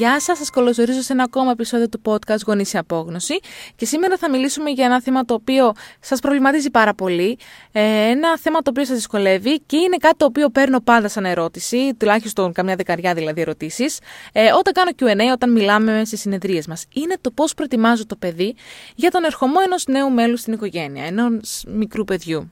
Γεια σας, σας καλωσορίζω σε ένα ακόμα επεισόδιο του podcast Γονείς σε Απόγνωση και σήμερα θα μιλήσουμε για ένα θέμα το οποίο σας προβληματίζει πάρα πολύ, ε, ένα θέμα το οποίο σας δυσκολεύει και είναι κάτι το οποίο παίρνω πάντα σαν ερώτηση, τουλάχιστον καμιά δεκαριά δηλαδή ερωτήσεις, ε, όταν κάνω Q&A, όταν μιλάμε στις συνεδρίες μας. Είναι το πώς προετοιμάζω το παιδί για τον ερχομό ενός νέου μέλου στην οικογένεια, ενός μικρού παιδιού.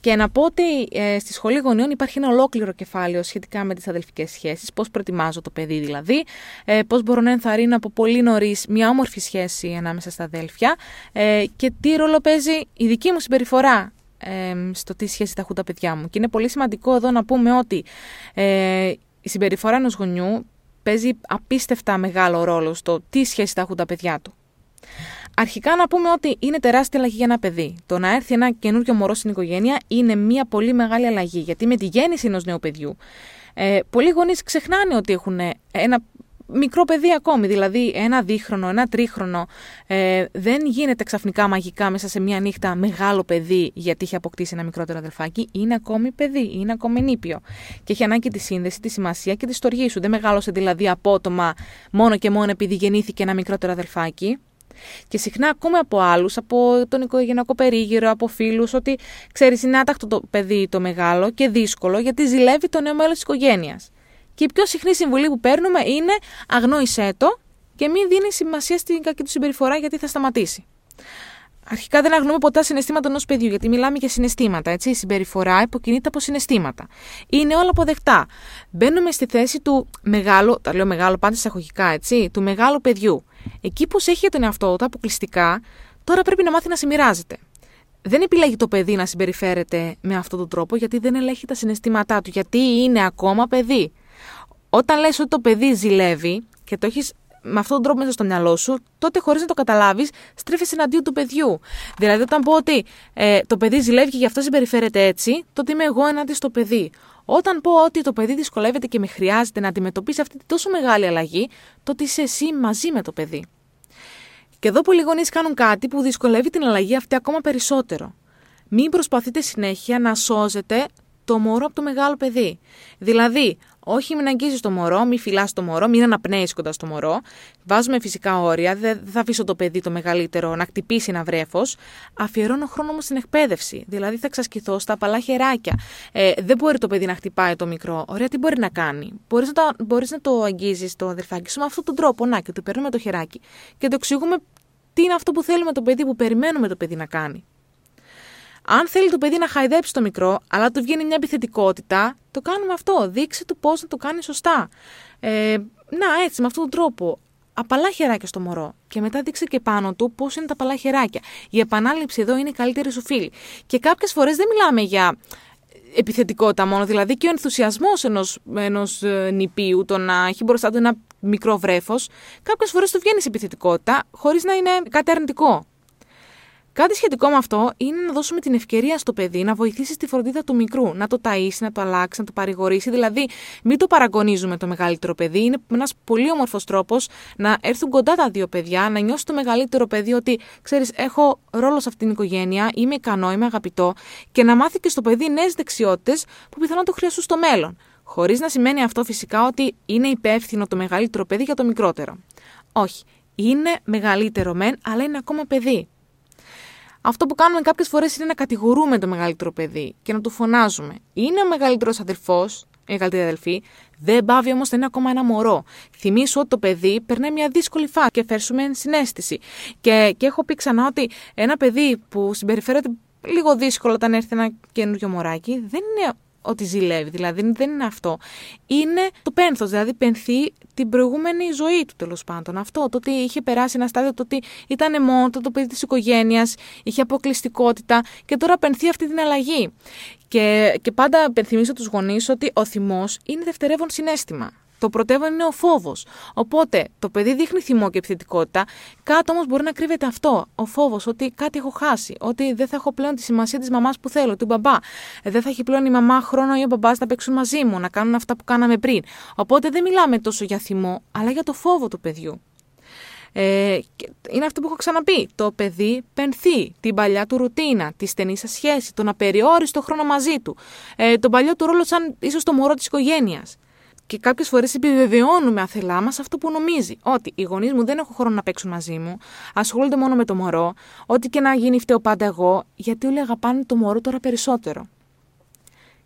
Και να πω ότι ε, στη σχολή γονιών υπάρχει ένα ολόκληρο κεφάλαιο σχετικά με τις αδελφικές σχέσεις, πώς προετοιμάζω το παιδί δηλαδή, ε, πώς μπορώ να ενθαρρύνω από πολύ νωρίς μια όμορφη σχέση ανάμεσα στα αδέλφια ε, και τι ρόλο παίζει η δική μου συμπεριφορά ε, στο τι σχέση θα έχουν τα παιδιά μου. Και είναι πολύ σημαντικό εδώ να πούμε ότι ε, η συμπεριφορά ενός γονιού παίζει απίστευτα μεγάλο ρόλο στο τι σχέση θα έχουν τα παιδιά του. Αρχικά να πούμε ότι είναι τεράστια αλλαγή για ένα παιδί. Το να έρθει ένα καινούργιο μωρό στην οικογένεια είναι μια πολύ μεγάλη αλλαγή. Γιατί με τη γέννηση ενός νέου παιδιού, ε, πολλοί γονείς ξεχνάνε ότι έχουν ένα μικρό παιδί ακόμη, δηλαδή ένα δίχρονο, ένα τρίχρονο. Ε, δεν γίνεται ξαφνικά μαγικά μέσα σε μια νύχτα μεγάλο παιδί γιατί έχει αποκτήσει ένα μικρότερο αδελφάκι. Είναι ακόμη παιδί, είναι ακόμη νήπιο. Και έχει ανάγκη τη σύνδεση, τη σημασία και τη στοργή σου. Δεν μεγάλωσε δηλαδή απότομα μόνο και μόνο επειδή γεννήθηκε ένα μικρότερο αδελφάκι. Και συχνά ακούμε από άλλους, από τον οικογενειακό περίγυρο, από φίλους, ότι ξέρεις, είναι άτακτο το παιδί το μεγάλο και δύσκολο γιατί ζηλεύει το νέο μέλος της οικογένειας. Και η πιο συχνή συμβουλή που παίρνουμε είναι αγνόησέ το και μην δίνει σημασία στην κακή του συμπεριφορά γιατί θα σταματήσει. Αρχικά δεν αγνοούμε ποτέ συναισθήματα ενός παιδιού, γιατί μιλάμε για συναισθήματα. Έτσι. Η συμπεριφορά υποκινείται από συναισθήματα. Είναι όλα αποδεκτά. Μπαίνουμε στη θέση του μεγάλου, τα λέω μεγάλο πάντα εισαγωγικά, έτσι, του μεγάλου παιδιού. Εκεί που έχει τον εαυτό του αποκλειστικά, τώρα πρέπει να μάθει να συμμοιράζεται. Δεν επιλέγει το παιδί να συμπεριφέρεται με αυτόν τον τρόπο, γιατί δεν ελέγχει τα συναισθήματά του, γιατί είναι ακόμα παιδί. Όταν λες ότι το παιδί ζηλεύει και το έχεις με αυτόν τον τρόπο μέσα στο μυαλό σου, τότε χωρίς να το καταλάβεις, στρέφει εναντίον του παιδιού. Δηλαδή, όταν πω ότι ε, το παιδί ζηλεύει και γι' αυτό συμπεριφέρεται έτσι, τότε είμαι εγώ ενάντια στο παιδί. Όταν πω ότι το παιδί δυσκολεύεται και με χρειάζεται να αντιμετωπίσει αυτή τη τόσο μεγάλη αλλαγή, τότε είσαι εσύ μαζί με το παιδί. Και εδώ πολλοί γονείς κάνουν κάτι που δυσκολεύει την αλλαγή αυτή ακόμα περισσότερο. Μην προσπαθείτε συνέχεια να σώζετε το μωρό από το μεγάλο παιδί. Δηλαδή, όχι μην αγγίζεις το μωρό, μην φυλάς το μωρό, μην αναπνέεις κοντά στο μωρό. Βάζουμε φυσικά όρια, δεν θα αφήσω το παιδί το μεγαλύτερο να χτυπήσει ένα βρέφος. Αφιερώνω χρόνο όμω στην εκπαίδευση. Δηλαδή θα εξασκηθώ στα απαλά χεράκια. Ε, δεν μπορεί το παιδί να χτυπάει το μικρό. Ωραία, τι μπορεί να κάνει; Μπορείς να, το, μπορείς να το αγγίζεις το αδερφάκι σου με αυτόν τον τρόπο. Να και το παίρνουμε το χεράκι και το εξηγούμε τι είναι αυτό που θέλουμε το παιδί, που περιμένουμε το παιδί να κάνει. Αν θέλει το παιδί να χαϊδέψει το μικρό, αλλά του βγαίνει μια επιθετικότητα, το κάνουμε αυτό. Δείξε του πώς να το κάνει σωστά. Ε, να, έτσι, με αυτόν τον τρόπο. Απαλά χεράκια στο μωρό. Και μετά δείξε και πάνω του πώς είναι τα απαλά χεράκια. Η επανάληψη εδώ είναι η καλύτερη σου φίλη. Και κάποιες φορές δεν μιλάμε για επιθετικότητα μόνο, δηλαδή και ο ενθουσιασμός ενός ενός ε, νηπίου, το να έχει μπροστά του ένα μικρό βρέφος, κάποιες φορές του βγαίνει σε επιθετικότητα, χωρίς να είναι κάτι αρνητικό. Κάτι σχετικό με αυτό είναι να δώσουμε την ευκαιρία στο παιδί να βοηθήσει στη φροντίδα του μικρού, να το ταΐσει, να το αλλάξει, να το παρηγορήσει. Δηλαδή, μην το παραγωνίζουμε το μεγαλύτερο παιδί. Είναι ένας πολύ όμορφος τρόπος να έρθουν κοντά τα δύο παιδιά, να νιώσει το μεγαλύτερο παιδί ότι, ξέρεις, έχω ρόλο σε αυτήν την οικογένεια, είμαι ικανό, είμαι αγαπητό και να μάθει και στο παιδί νέες δεξιότητες που πιθανόν το χρειαστούν στο μέλλον. Χωρίς να σημαίνει αυτό φυσικά ότι είναι υπεύθυνο το μεγαλύτερο παιδί για το μικρότερο. Όχι. Είναι μεγαλύτερο μεν, αλλά είναι ακόμα παιδί. Αυτό που κάνουμε κάποιες φορές είναι να κατηγορούμε το μεγαλύτερο παιδί και να του φωνάζουμε. Είναι ο μεγαλύτερος αδελφό, η μεγαλύτερη αδελφή, δεν πάβει όμως να είναι ακόμα ένα μωρό. Θυμήσου ότι το παιδί περνάει μια δύσκολη φάση και φέρσουμε συνέστηση. Και, και έχω πει ξανά ότι ένα παιδί που συμπεριφέρεται λίγο δύσκολο όταν έρθει ένα καινούριο μωράκι, δεν είναι ότι ζηλεύει. Δηλαδή δεν είναι αυτό. Είναι το πένθος, δηλαδή πενθεί την προηγούμενη ζωή του τέλος πάντων. Αυτό, το ότι είχε περάσει ένα στάδιο, το ότι ήταν μόνο το, το παιδί της οικογένειας, είχε αποκλειστικότητα και τώρα πενθεί αυτή την αλλαγή. Και, και πάντα πενθυμίζω τους γονείς ότι ο θυμός είναι δευτερεύον συνέστημα. Το πρωτεύον είναι ο φόβος. Οπότε το παιδί δείχνει θυμό και επιθετικότητα, κάτω όμως μπορεί να κρύβεται αυτό. Ο φόβος ότι κάτι έχω χάσει, ότι δεν θα έχω πλέον τη σημασία της μαμάς που θέλω, του μπαμπά. Δεν θα έχει πλέον η μαμά χρόνο ή ο μπαμπάς να παίξουν μαζί μου, να κάνουν αυτά που κάναμε πριν. Οπότε δεν μιλάμε τόσο για θυμό, αλλά για το φόβο του παιδιού. Ε, είναι αυτό που έχω ξαναπεί. Το παιδί πενθεί την παλιά του ρουτίνα, τη στενή σας σχέση, τον απεριόριστο χρόνο μαζί του, ε, τον παλιό του ρόλο σαν ίσως το μωρό της οικογένειας. Και Και κάποιες φορές επιβεβαιώνουμε αθελά μας αυτό που νομίζει. Ότι οι γονείς μου δεν έχουν χρόνο να παίξουν μαζί μου, ασχολούνται μόνο με το μωρό, ότι και να γίνει φταίω πάντα εγώ, γιατί όλοι αγαπάνε το μωρό τώρα περισσότερο.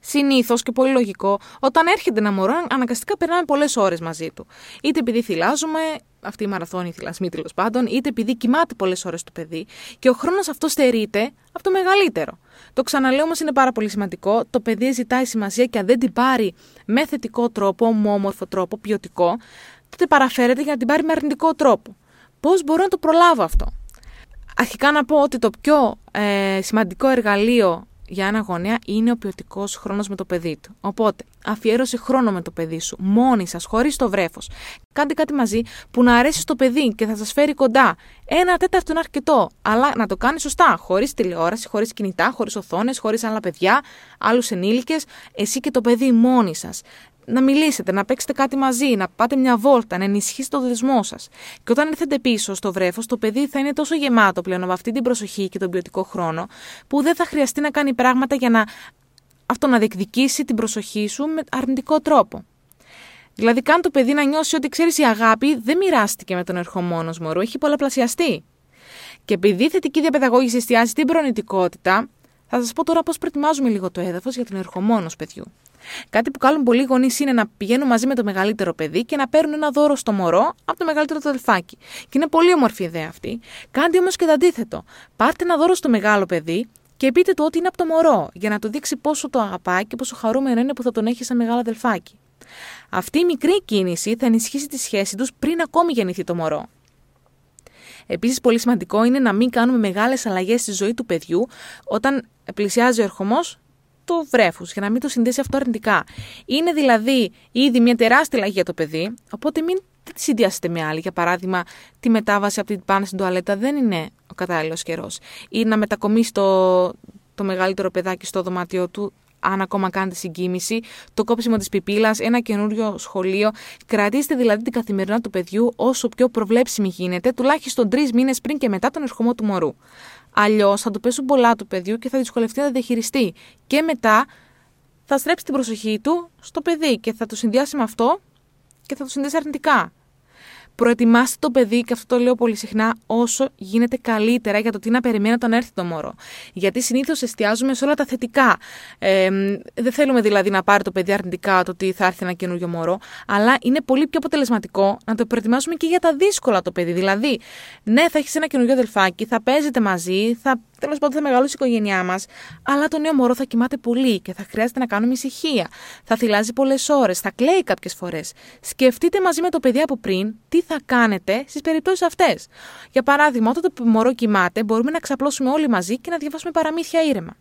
Συνήθως και πολύ λογικό, όταν έρχεται ένα μωρό, αναγκαστικά περνάμε πολλές ώρες μαζί του. Είτε επειδή θυλάζουμε, αυτή η μαραθώνη θυλασμή τέλος πάντων, είτε επειδή κοιμάται πολλές ώρες το παιδί και ο χρόνος αυτός στερείται από το μεγαλύτερο. Το ξαναλέω όμως είναι πάρα πολύ σημαντικό. Το παιδί ζητάει σημασία και αν δεν την πάρει με θετικό τρόπο, με όμορφο τρόπο, ποιοτικό, τότε παραφέρεται για να την πάρει με αρνητικό τρόπο. Πώς μπορώ να το προλάβω αυτό; Αρχικά να πω ότι το πιο ε, σημαντικό εργαλείο για ένα γονέα είναι ο ποιοτικός χρόνος με το παιδί του. Οπότε, αφιέρωσε χρόνο με το παιδί σου, μόνοι σας, χωρίς το βρέφος. Κάντε κάτι μαζί που να αρέσει στο παιδί και θα σας φέρει κοντά. Ένα τέταρτο είναι αρκετό, αλλά να το κάνει σωστά. Χωρίς τηλεόραση, χωρίς κινητά, χωρίς οθόνες, χωρίς άλλα παιδιά, άλλους ενήλικες, εσύ και το παιδί μόνοι σας να μιλήσετε, να παίξετε κάτι μαζί, να πάτε μια βόλτα, να ενισχύσετε το δεσμό σας. Και όταν έρθετε πίσω στο βρέφος, το παιδί θα είναι τόσο γεμάτο πλέον από αυτή την προσοχή και τον ποιοτικό χρόνο, που δεν θα χρειαστεί να κάνει πράγματα για να αυτό να διεκδικήσει την προσοχή σου με αρνητικό τρόπο. Δηλαδή, κάνει το παιδί να νιώσει ότι ξέρεις η αγάπη δεν μοιράστηκε με τον ερχομόνο μωρό, έχει πολλαπλασιαστεί. Και επειδή η θετική διαπαιδαγώγηση εστιάζει την προνητικότητα, θα σας πω τώρα πώς προετοιμάζουμε λίγο το έδαφος για τον ερχομόνο παιδιού. Κάτι που κάνουν πολλοί γονείς είναι να πηγαίνουν μαζί με το μεγαλύτερο παιδί και να παίρνουν ένα δώρο στο μωρό από το μεγαλύτερο το αδελφάκι. Και είναι πολύ όμορφη ιδέα αυτή. Κάντε όμως και το αντίθετο. Πάρτε ένα δώρο στο μεγάλο παιδί και πείτε του ότι είναι από το μωρό, για να του δείξει πόσο το αγαπάει και πόσο χαρούμενο είναι που θα τον έχει σαν μεγάλο αδελφάκι. Αυτή η μικρή κίνηση θα ενισχύσει τη σχέση τους πριν ακόμη γεννηθεί το μωρό. Επίσης, πολύ σημαντικό είναι να μην κάνουμε μεγάλες αλλαγές στη ζωή του παιδιού όταν πλησιάζει ο ερχομός το βρέφο, για να μην το συνδέσει αυτό αρνητικά. Είναι δηλαδή ήδη μια τεράστια αλλαγή για το παιδί, οπότε μην τη συνδυάσετε με άλλη. Για παράδειγμα, τη μετάβαση από την πάνω στην τουαλέτα δεν είναι ο κατάλληλος καιρός. Ή να μετακομίσει το, το μεγαλύτερο παιδάκι στο δωμάτιό του, αν ακόμα κάνετε συγκίνηση, το κόψιμο της πιπίλας, ένα καινούριο σχολείο. Κρατήστε δηλαδή την καθημερινά του παιδιού όσο πιο προβλέψιμη γίνεται, τουλάχιστον τρεις μήνες πριν και μετά τον ερχομό του μωρού. Αλλιώς θα του πέσουν πολλά του παιδιού και θα δυσκολευτεί να διαχειριστεί. Και μετά θα στρέψει την προσοχή του στο παιδί και θα το συνδυάσει με αυτό και θα το συνδέσει αρνητικά. Προετοιμάστε το παιδί, και αυτό το λέω πολύ συχνά, όσο γίνεται καλύτερα για το τι να περιμένει όταν έρθει το μωρό. Γιατί συνήθως εστιάζουμε σε όλα τα θετικά. Ε, δεν θέλουμε δηλαδή να πάρει το παιδί αρνητικά το ότι θα έρθει ένα καινούριο μωρό, αλλά είναι πολύ πιο αποτελεσματικό να το προετοιμάσουμε και για τα δύσκολα το παιδί. Δηλαδή, ναι, θα έχεις ένα καινούριο αδελφάκι, θα παίζετε μαζί, θα τέλο πάντων θα μεγαλώσει η οικογένειά μας, αλλά το νέο μωρό θα κοιμάται πολύ και θα χρειάζεται να κάνουμε ησυχία. Θα θυλάζει πολλές ώρες, θα κλαίει κάποιες φορές. Σκεφτείτε μαζί με το παιδί από πριν τι θα κάνετε στις περιπτώσεις αυτές. Για παράδειγμα, όταν το μωρό κοιμάται, μπορούμε να ξαπλώσουμε όλοι μαζί και να διαβάσουμε παραμύθια ήρεμα.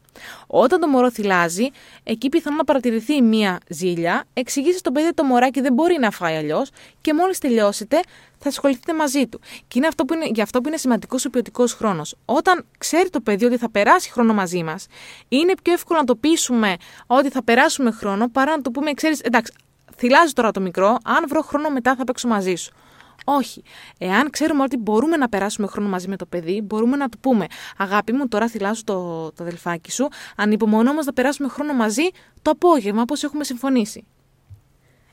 Όταν το μωρό θυλάζει, εκεί πιθανόν να παρατηρηθεί μία ζήλια, εξηγήστε στον παιδί ότι το μωράκι δεν μπορεί να φάει αλλιώς και μόλις τελειώσετε θα ασχοληθείτε μαζί του. Και είναι αυτό που είναι, για αυτό που είναι σημαντικός ο ποιοτικός χρόνος. Όταν ξέρει το παιδί ότι θα περάσει χρόνο μαζί μας, είναι πιο εύκολο να το πείσουμε ότι θα περάσουμε χρόνο παρά να το πούμε, ξέρεις, εντάξει, θυλάζει τώρα το μικρό, αν βρω χρόνο μετά θα παίξω μαζί σου. Όχι. Εάν ξέρουμε ότι μπορούμε να περάσουμε χρόνο μαζί με το παιδί, μπορούμε να του πούμε: Αγάπη μου, τώρα θυλάζω το, το αδελφάκι σου. Ανυπομονώ όμω να περάσουμε χρόνο μαζί το απόγευμα, όπως έχουμε συμφωνήσει.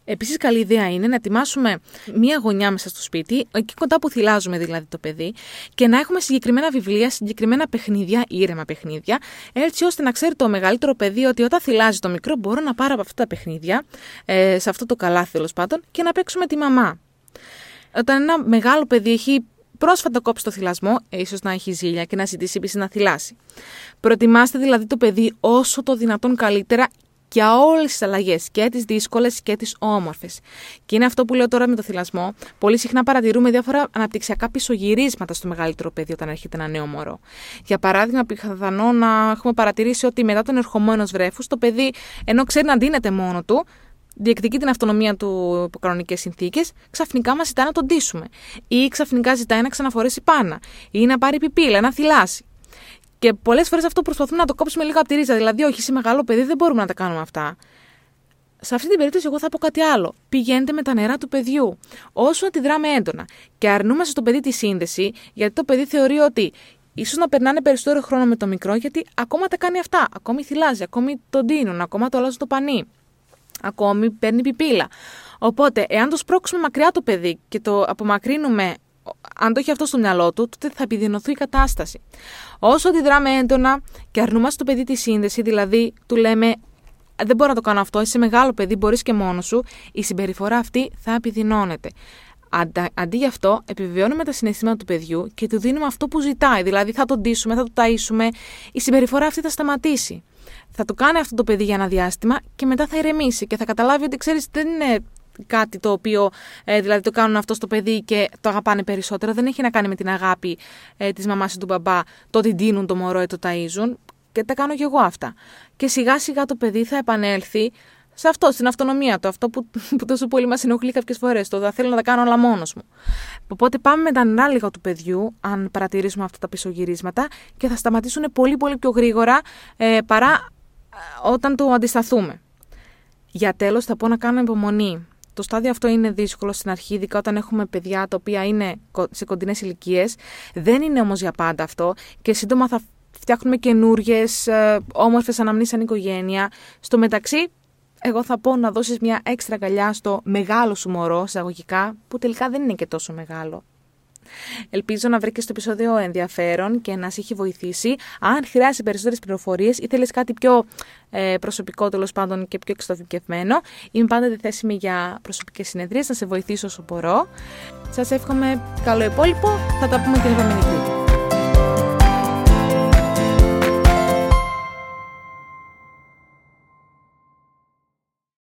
Επίσης, καλή ιδέα είναι να ετοιμάσουμε μία γωνιά μέσα στο σπίτι, εκεί κοντά που θυλάζουμε δηλαδή το παιδί, και να έχουμε συγκεκριμένα βιβλία, συγκεκριμένα παιχνίδια, ήρεμα παιχνίδια, έτσι ώστε να ξέρει το μεγαλύτερο παιδί ότι όταν θυλάζει το μικρό, μπορώ να πάρω από αυτά τα παιχνίδια, ε, σε αυτό το καλάθι τέλος πάντων, και να παίξουμε τη μαμά. Όταν ένα μεγάλο παιδί έχει πρόσφατα κόψει το θυλασμό, ίσως να έχει ζήλια και να ζητήσει επίσης να θυλάσει. Προετοιμάστε δηλαδή το παιδί όσο το δυνατόν καλύτερα για όλες τις αλλαγές, και τις δύσκολες και τις όμορφες. Και είναι αυτό που λέω τώρα με το θυλασμό. Πολύ συχνά παρατηρούμε διάφορα αναπτυξιακά πισωγυρίσματα στο μεγαλύτερο παιδί όταν έρχεται ένα νέο μωρό. Για παράδειγμα, πιθανό να έχουμε παρατηρήσει ότι μετά τον ερχομό ενός βρέφους, το παιδί, ενώ ξέρει να ντύνεται μόνο του, διεκδικεί την αυτονομία του υπό κανονικές συνθήκες, ξαφνικά μας ζητάει να τον ντύσουμε. Ή ξαφνικά ζητάει να ξαναφορέσει πάνα. Ή να πάρει πιπίλα, να θυλάσει. Και πολλές φορές αυτό προσπαθούμε να το κόψουμε λίγο από τη ρίζα. Δηλαδή, όχι, είσαι μεγάλο παιδί, δεν μπορούμε να τα κάνουμε αυτά. Σε αυτή την περίπτωση, εγώ θα πω κάτι άλλο. Πηγαίνετε με τα νερά του παιδιού. Όσο αντιδράμε έντονα και αρνούμαστε στο παιδί τη σύνδεση, γιατί το παιδί θεωρεί ότι ίσως να περνάνε περισσότερο χρόνο με το μικρό, γιατί ακόμα τα κάνει αυτά. Ακόμη θυλάζει, ακόμη τον τίνουν, ακόμα το αλλάζουν το πανί. Ακόμη παίρνει πιπίλα. Οπότε, εάν το σπρώξουμε μακριά το παιδί και το απομακρύνουμε, αν το έχει αυτό στο μυαλό του, τότε θα επιδεινωθεί η κατάσταση. Όσο αντιδράμε έντονα και αρνούμαστε το παιδί τη σύνδεση, δηλαδή του λέμε δεν μπορώ να το κάνω αυτό, είσαι μεγάλο παιδί, μπορείς και μόνος σου, η συμπεριφορά αυτή θα επιδεινώνεται. Αντί γι' αυτό, επιβεβαιώνουμε τα συναισθήματα του παιδιού και του δίνουμε αυτό που ζητάει. Δηλαδή, θα τον ντύσουμε, θα το ταΐσουμε, η συμπεριφορά αυτή θα σταματήσει. Θα το κάνει αυτό το παιδί για ένα διάστημα και μετά θα ηρεμήσει και θα καταλάβει ότι ξέρεις, δεν είναι κάτι το οποίο ε, δηλαδή το κάνουν αυτό στο παιδί και το αγαπάνε περισσότερο. Δεν έχει να κάνει με την αγάπη ε, της μαμάς ή του μπαμπά, το ότι ντύνουν το μωρό ή το ταΐζουν. Και τα κάνω κι εγώ αυτά. Και σιγά σιγά το παιδί θα επανέλθει σε αυτό, στην αυτονομία του. Αυτό που, που τόσο πολύ μας ενοχλεί κάποιες φορές. Το θα θέλω να τα κάνω όλα μόνος μου. Οπότε πάμε με τα ανάλογα του παιδιού, αν παρατηρήσουμε αυτά τα πισωγυρίσματα, και θα σταματήσουν πολύ πολύ πιο γρήγορα ε, παρά ε, όταν το αντισταθούμε. Για τέλος, θα πω να κάνω υπομονή. Το στάδιο αυτό είναι δύσκολο στην αρχή, ειδικά όταν έχουμε παιδιά τα οποία είναι σε κοντινές ηλικίες. Δεν είναι όμως για πάντα αυτό και σύντομα θα φτιάχνουμε καινούριε, όμορφες αναμνήσεις σαν οικογένεια. Στο μεταξύ, εγώ θα πω να δώσεις μια έξτρα καλιά στο μεγάλο σου μωρό, εισαγωγικά, που τελικά δεν είναι και τόσο μεγάλο. Ελπίζω να βρήκες το επεισόδιο ενδιαφέρον και να σε έχει βοηθήσει. Αν χρειάζεσαι περισσότερες πληροφορίες ή θέλεις κάτι πιο ε, προσωπικό τέλος πάντων και πιο εξειδικευμένο, είμαι πάντα διθέσιμη για προσωπικές συνεδρίες να σε βοηθήσω όσο μπορώ. Σας εύχομαι καλό υπόλοιπο. Θα τα πούμε την επόμενη